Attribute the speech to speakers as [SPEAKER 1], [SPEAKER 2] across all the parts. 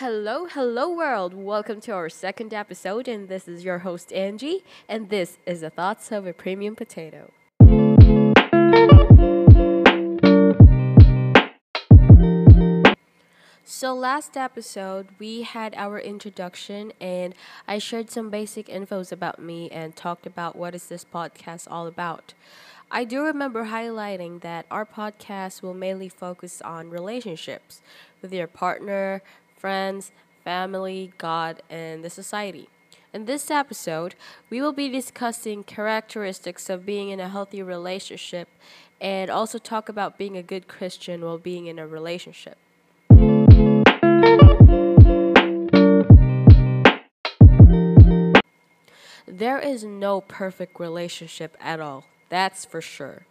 [SPEAKER 1] Hello, hello, world. Welcome to our second episode, and this is your host, Angie, and this is the Thoughts of a Premium Potato. So, last episode, we had our introduction, and I shared some basic infos about me and talked about what is this podcast all about. I do remember highlighting that our podcast will mainly focus on relationships with your partner, friends, family, God, and the society. In this episode, we will be discussing characteristics of being in a healthy relationship and also talk about being a good Christian while being in a relationship. There is no perfect relationship at all, that's for sure.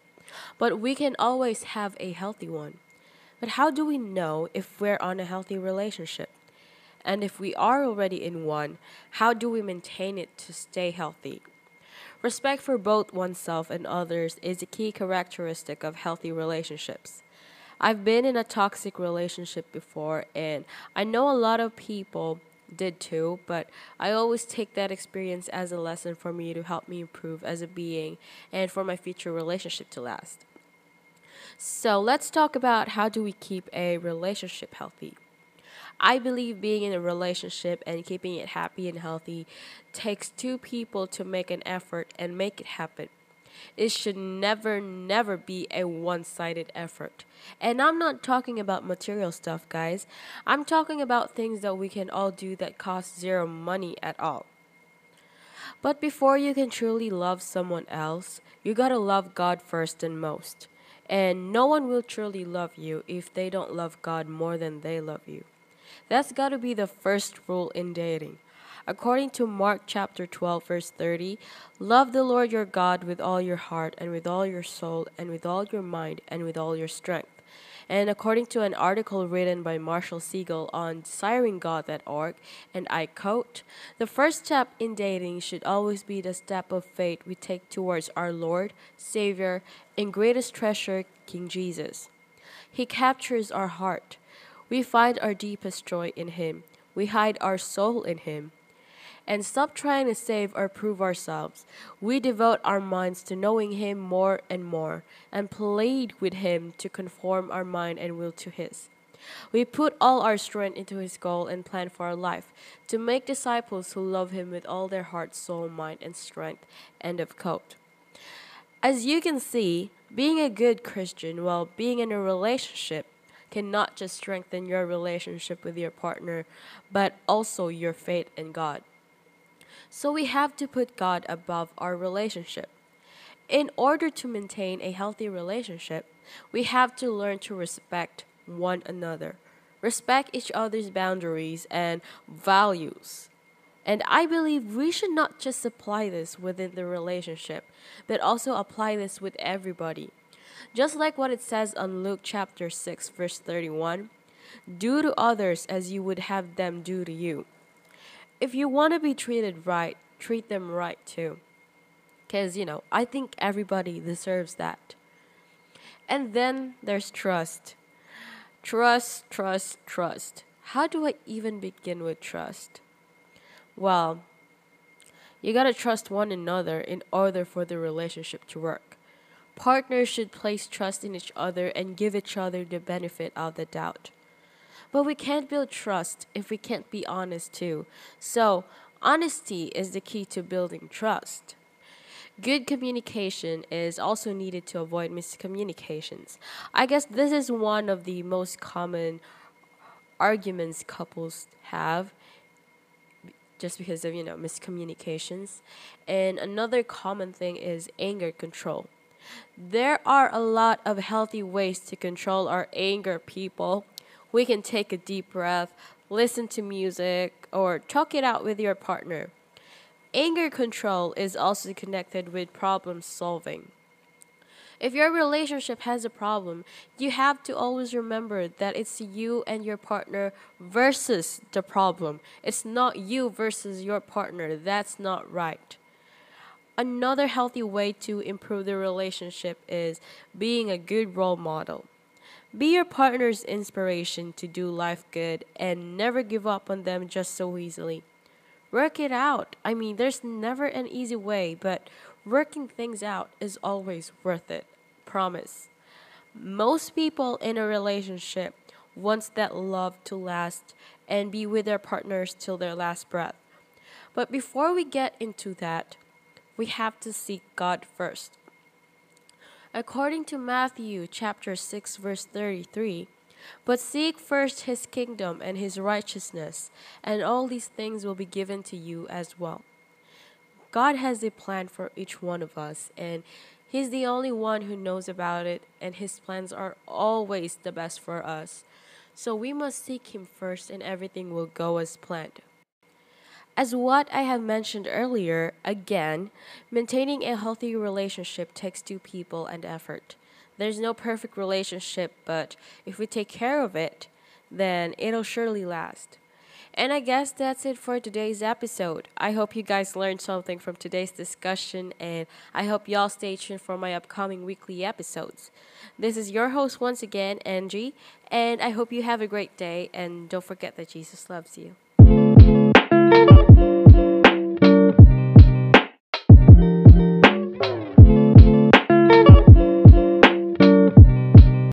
[SPEAKER 1] But we can always have a healthy one. But how do we know if we're on a healthy relationship? And if we are already in one, how do we maintain it to stay healthy? Respect for both oneself and others is a key characteristic of healthy relationships. I've been in a toxic relationship before, and I know a lot of people did too, but I always take that experience as a lesson for me to help me improve as a being and for my future relationship to last. So let's talk about how do we keep a relationship healthy. I believe being in a relationship and keeping it happy and healthy takes two people to make an effort and make it happen. It should never, never be a one sided effort. And I'm not talking about material stuff, guys. I'm talking about things that we can all do that cost zero money at all. But before you can truly love someone else, you gotta love God first and most. And no one will truly love you if they don't love God more than they love you. That's got to be the first rule in dating. According to Mark chapter 12 verse 30, love the Lord your God with all your heart and with all your soul and with all your mind and with all your strength. And according to an article written by Marshall Segal on desiringgod.org, and I quote, the first step in dating should always be the step of faith we take towards our Lord, Savior, and greatest treasure, King Jesus. He captures our heart. We find our deepest joy in Him. We hide our soul in Him and stop trying to save or prove ourselves. We devote our minds to knowing Him more and more, and plead with Him to conform our mind and will to His. We put all our strength into His goal and plan for our life to make disciples who love Him with all their heart, soul, mind, and strength. End of quote. As you can see, being a good Christian while being in a relationship can not just strengthen your relationship with your partner, but also your faith in God. So we have to put God above our relationship. In order to maintain a healthy relationship, we have to learn to respect one another, respect each other's boundaries and values. And I believe we should not just apply this within the relationship, but also apply this with everybody. Just like what it says on Luke chapter 6, verse 31 Do to others as you would have them do to you if you want to be treated right, treat them right too. Because, you know, I think everybody deserves that. And then there's trust. Trust, trust, trust. How do I even begin with trust? Well, you gotta trust one another in order for the relationship to work. Partners should place trust in each other and give each other the benefit of the doubt. But we can't build trust if we can't be honest too. So, honesty is the key to building trust. Good communication is also needed to avoid miscommunications. I guess this is one of the most common arguments couples have just because of, you know, miscommunications. And another common thing is anger control. There are a lot of healthy ways to control our anger, people we can take a deep breath, listen to music, or talk it out with your partner. Anger control is also connected with problem solving. If your relationship has a problem, you have to always remember that it's you and your partner versus the problem. It's not you versus your partner. That's not right. Another healthy way to improve the relationship is being a good role model. Be your partner's inspiration to do life good and never give up on them just so easily. Work it out. I mean, there's never an easy way, but working things out is always worth it. Promise. Most people in a relationship wants that love to last and be with their partners till their last breath. But before we get into that, we have to seek God first. According to Matthew chapter 6 verse 33, but seek first his kingdom and his righteousness, and all these things will be given to you as well. God has a plan for each one of us, and He's the only one who knows about it, and His plans are always the best for us. So we must seek Him first, and everything will go as planned. As what I have mentioned earlier, again, maintaining a healthy relationship takes two people and effort. There's no perfect relationship, but if we take care of it, then it'll surely last. And I guess that's it for today's episode. I hope you guys learned something from today's discussion, and I hope y'all stay tuned for my upcoming weekly episodes. This is your host once again, Angie, and I hope you have a great day, and don't forget that Jesus loves you. Thank you.